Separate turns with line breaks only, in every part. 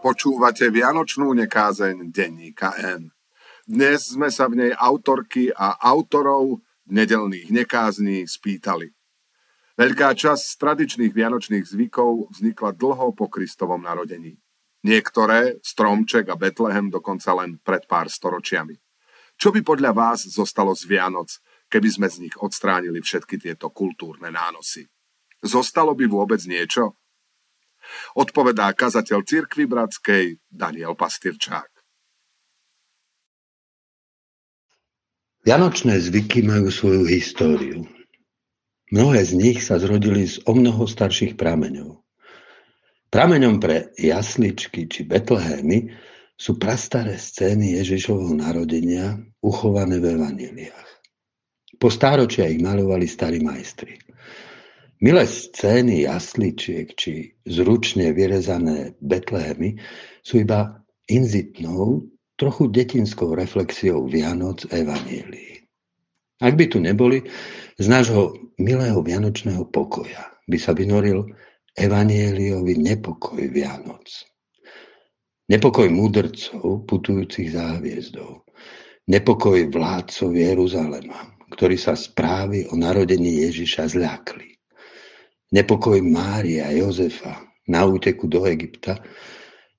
Počúvate Vianočnú nekázeň denníka N. Dnes sme sa v nej autorky a autorov nedelných nekázní spýtali. Veľká časť z tradičných vianočných zvykov vznikla dlho po Kristovom narodení. Niektoré, stromček a Betlehem, dokonca len pred pár storočiami. Čo by podľa vás zostalo z Vianoc, keby sme z nich odstránili všetky tieto kultúrne nánosy? Zostalo by vôbec niečo? Odpovedá kazateľ cirkvy bratskej Daniel Pastyrčák.
Vianočné zvyky majú svoju históriu. Mnohé z nich sa zrodili z o mnoho starších prameňov. Prameňom pre jasličky či Betlehémy sú prastaré scény Ježišovho narodenia uchované v evaníliách. Po stáročia ich malovali starí majstri. Milé scény jasličiek či zručne vyrezané Betlehemy sú iba inzitnou, trochu detinskou reflexiou Vianoc Evanílii. Ak by tu neboli, z nášho milého vianočného pokoja by sa vynoril Evanieliový nepokoj Vianoc. Nepokoj mudrcov putujúcich za hviezdou. Nepokoj vládcov Jeruzalema, ktorí sa správy o narodení Ježiša zľakli nepokoj Mária a Jozefa na úteku do Egypta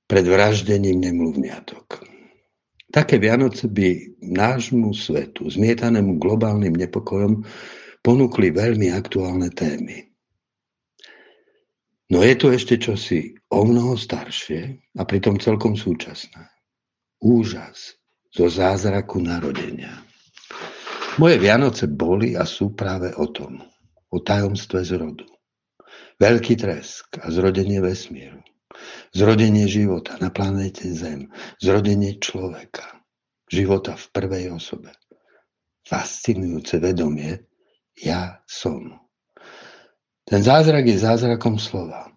pred vraždením nemluvňatok. Také Vianoce by nášmu svetu, zmietanému globálnym nepokojom, ponúkli veľmi aktuálne témy. No je tu ešte čosi o mnoho staršie a pritom celkom súčasné. Úžas zo zázraku narodenia. Moje Vianoce boli a sú práve o tom, o tajomstve zrodu. Veľký tresk a zrodenie vesmíru. Zrodenie života na planéte Zem. Zrodenie človeka. Života v prvej osobe. Fascinujúce vedomie ja som. Ten zázrak je zázrakom slova.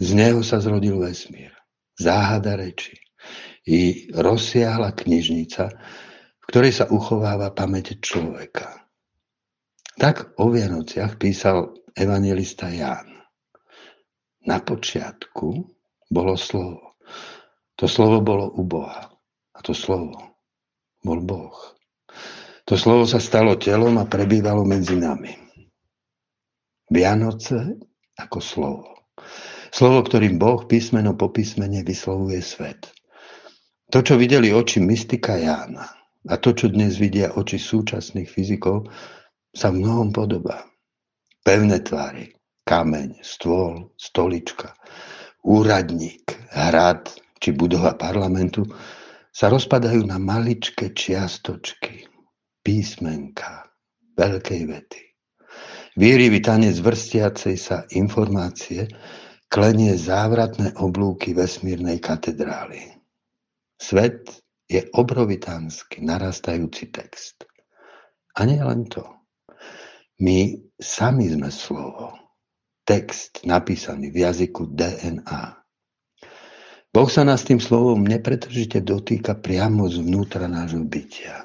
Z neho sa zrodil vesmír. Záhada reči. I rozsiahla knižnica, v ktorej sa uchováva pamäť človeka. Tak o Vianociach písal evangelista Ján. Na počiatku bolo slovo. To slovo bolo u Boha. A to slovo bol Boh. To slovo sa stalo telom a prebývalo medzi nami. Vianoce ako slovo. Slovo, ktorým Boh písmeno po písmene vyslovuje svet. To, čo videli oči mystika Jána a to, čo dnes vidia oči súčasných fyzikov, sa v mnohom podobá. Pevné tvary, kameň, stôl, stolička, úradník, hrad či budova parlamentu sa rozpadajú na maličké čiastočky, písmenka, veľkej vety. Výrivý tanec vrstiacej sa informácie klenie závratné oblúky vesmírnej katedrály. Svet je obrovitánsky narastajúci text. A nie len to. My sami sme slovo text napísaný v jazyku DNA. Boh sa nás tým slovom nepretržite dotýka priamo zvnútra nášho bytia.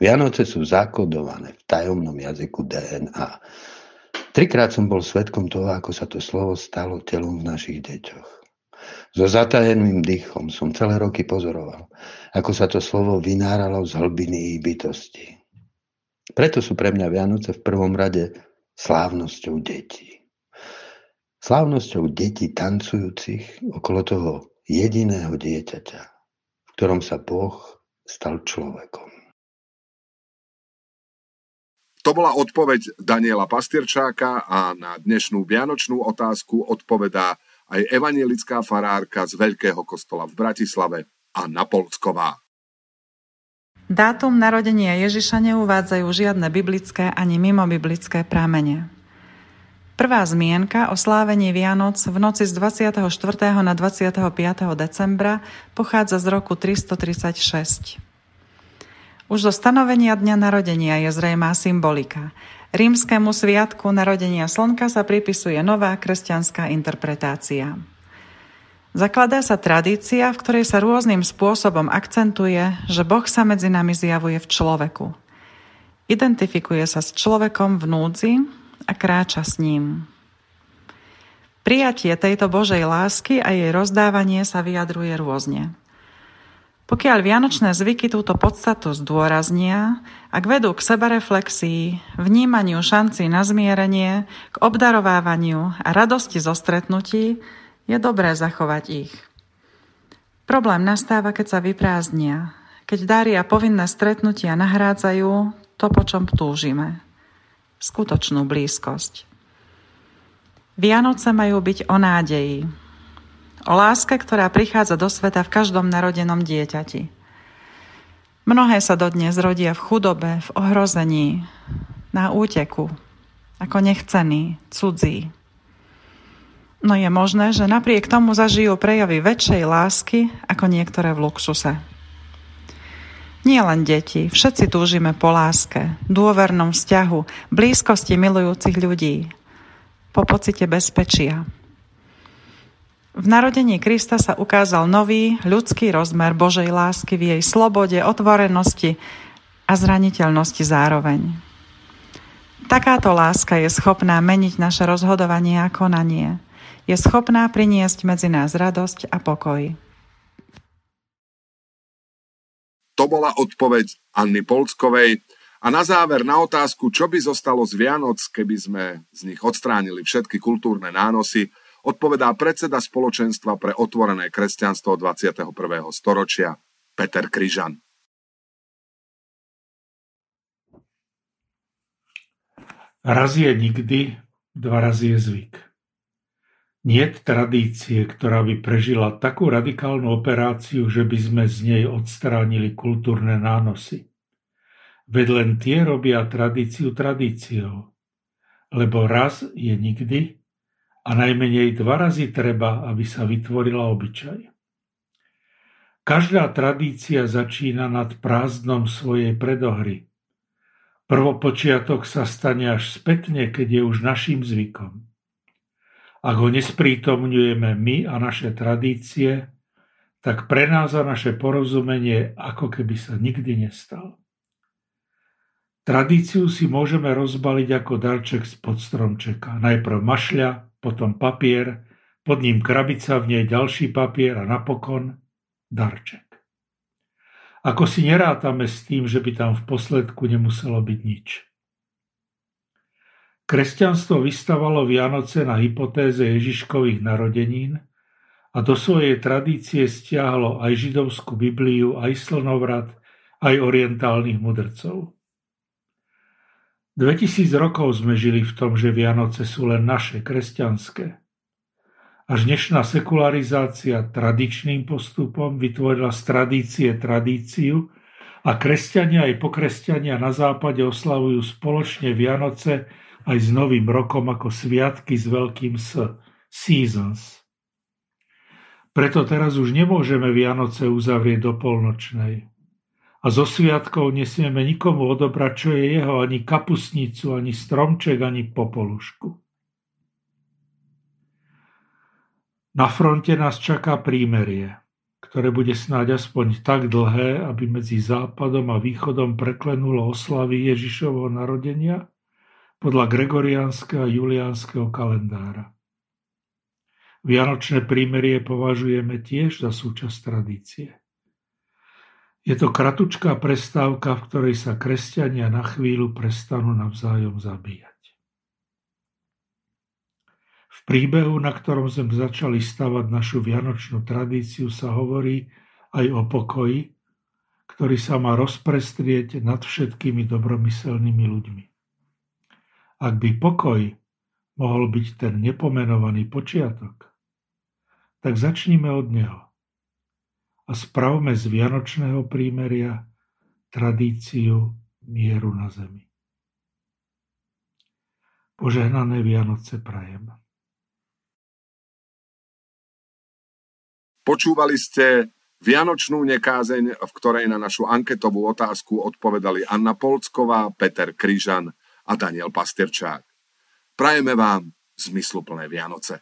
Vianoce sú zakodované v tajomnom jazyku DNA. Trikrát som bol svetkom toho, ako sa to slovo stalo telom v našich deťoch. So zatajeným dýchom som celé roky pozoroval, ako sa to slovo vynáralo z hlbiny ich bytosti. Preto sú pre mňa Vianoce v prvom rade slávnosťou detí. Slávnosťou detí tancujúcich okolo toho jediného dieťaťa, v ktorom sa Boh stal človekom.
To bola odpoveď Daniela Pastierčáka a na dnešnú vianočnú otázku odpovedá aj evanielická farárka z Veľkého kostola v Bratislave Anna Polcková.
Dátum narodenia Ježiša neuvádzajú žiadne biblické ani mimobiblické prámene. Prvá zmienka o slávení Vianoc v noci z 24. na 25. decembra pochádza z roku 336. Už zo stanovenia dňa narodenia je zrejmá symbolika. Rímskému sviatku narodenia slnka sa pripisuje nová kresťanská interpretácia. Zakladá sa tradícia, v ktorej sa rôznym spôsobom akcentuje, že Boh sa medzi nami zjavuje v človeku. Identifikuje sa s človekom v núdzi a kráča s ním. Prijatie tejto Božej lásky a jej rozdávanie sa vyjadruje rôzne. Pokiaľ vianočné zvyky túto podstatu zdôraznia, ak vedú k sebareflexii, vnímaniu šanci na zmierenie, k obdarovávaniu a radosti zo stretnutí, je dobré zachovať ich. Problém nastáva, keď sa vyprázdnia, keď dary a povinné stretnutia nahrádzajú to, po čom túžime. Skutočnú blízkosť. Vianoce majú byť o nádeji. O láske, ktorá prichádza do sveta v každom narodenom dieťati. Mnohé sa dodnes rodia v chudobe, v ohrození, na úteku, ako nechcený, cudzí. No je možné, že napriek tomu zažijú prejavy väčšej lásky ako niektoré v luxuse. Nie len deti, všetci túžime po láske, dôvernom vzťahu, blízkosti milujúcich ľudí, po pocite bezpečia. V narodení Krista sa ukázal nový ľudský rozmer Božej lásky v jej slobode, otvorenosti a zraniteľnosti zároveň. Takáto láska je schopná meniť naše rozhodovanie a konanie. Je schopná priniesť medzi nás radosť a pokoj.
To bola odpoveď Anny Polskovej, a na záver na otázku, čo by zostalo z Vianoc, keby sme z nich odstránili všetky kultúrne nánosy, odpovedá predseda spoločenstva pre otvorené kresťanstvo 21. storočia Peter Kryžan.
Raz je nikdy, dva razy je zvyk. Niet tradície, ktorá by prežila takú radikálnu operáciu, že by sme z nej odstránili kultúrne nánosy. Veď len tie robia tradíciu tradíciou. Lebo raz je nikdy a najmenej dva razy treba, aby sa vytvorila obyčaj. Každá tradícia začína nad prázdnom svojej predohry. Prvopočiatok sa stane až spätne, keď je už našim zvykom. Ak ho nesprítomňujeme my a naše tradície, tak pre nás a naše porozumenie ako keby sa nikdy nestal. Tradíciu si môžeme rozbaliť ako darček spod stromčeka. Najprv mašľa, potom papier, pod ním krabica, v nej ďalší papier a napokon darček. Ako si nerátame s tým, že by tam v posledku nemuselo byť nič. Kresťanstvo vystavalo Vianoce na hypotéze Ježiškových narodenín a do svojej tradície stiahlo aj židovskú Bibliu, aj slnovrat, aj orientálnych mudrcov. 2000 rokov sme žili v tom, že Vianoce sú len naše, kresťanské. Až dnešná sekularizácia tradičným postupom vytvorila z tradície tradíciu a kresťania aj pokresťania na západe oslavujú spoločne Vianoce aj s Novým rokom ako sviatky s veľkým S, seasons. Preto teraz už nemôžeme Vianoce uzavrieť do polnočnej. A zo sviatkov nesmieme nikomu odobrať, čo je jeho, ani kapusnicu, ani stromček, ani popolušku. Na fronte nás čaká prímerie, ktoré bude snáď aspoň tak dlhé, aby medzi západom a východom preklenulo oslavy Ježišovho narodenia podľa gregoriánskeho a juliánskeho kalendára. Vianočné prímerie považujeme tiež za súčasť tradície. Je to kratučká prestávka, v ktorej sa kresťania na chvíľu prestanú navzájom zabíjať. V príbehu, na ktorom sme začali stavať našu vianočnú tradíciu, sa hovorí aj o pokoji, ktorý sa má rozprestrieť nad všetkými dobromyselnými ľuďmi. Ak by pokoj mohol byť ten nepomenovaný počiatok, tak začníme od neho a spravme z Vianočného prímeria tradíciu mieru na zemi. Požehnané Vianoce prajem.
Počúvali ste Vianočnú nekázeň, v ktorej na našu anketovú otázku odpovedali Anna Polcková, Peter Kryžan a Daniel Pasterčák. Prajeme vám zmysluplné Vianoce.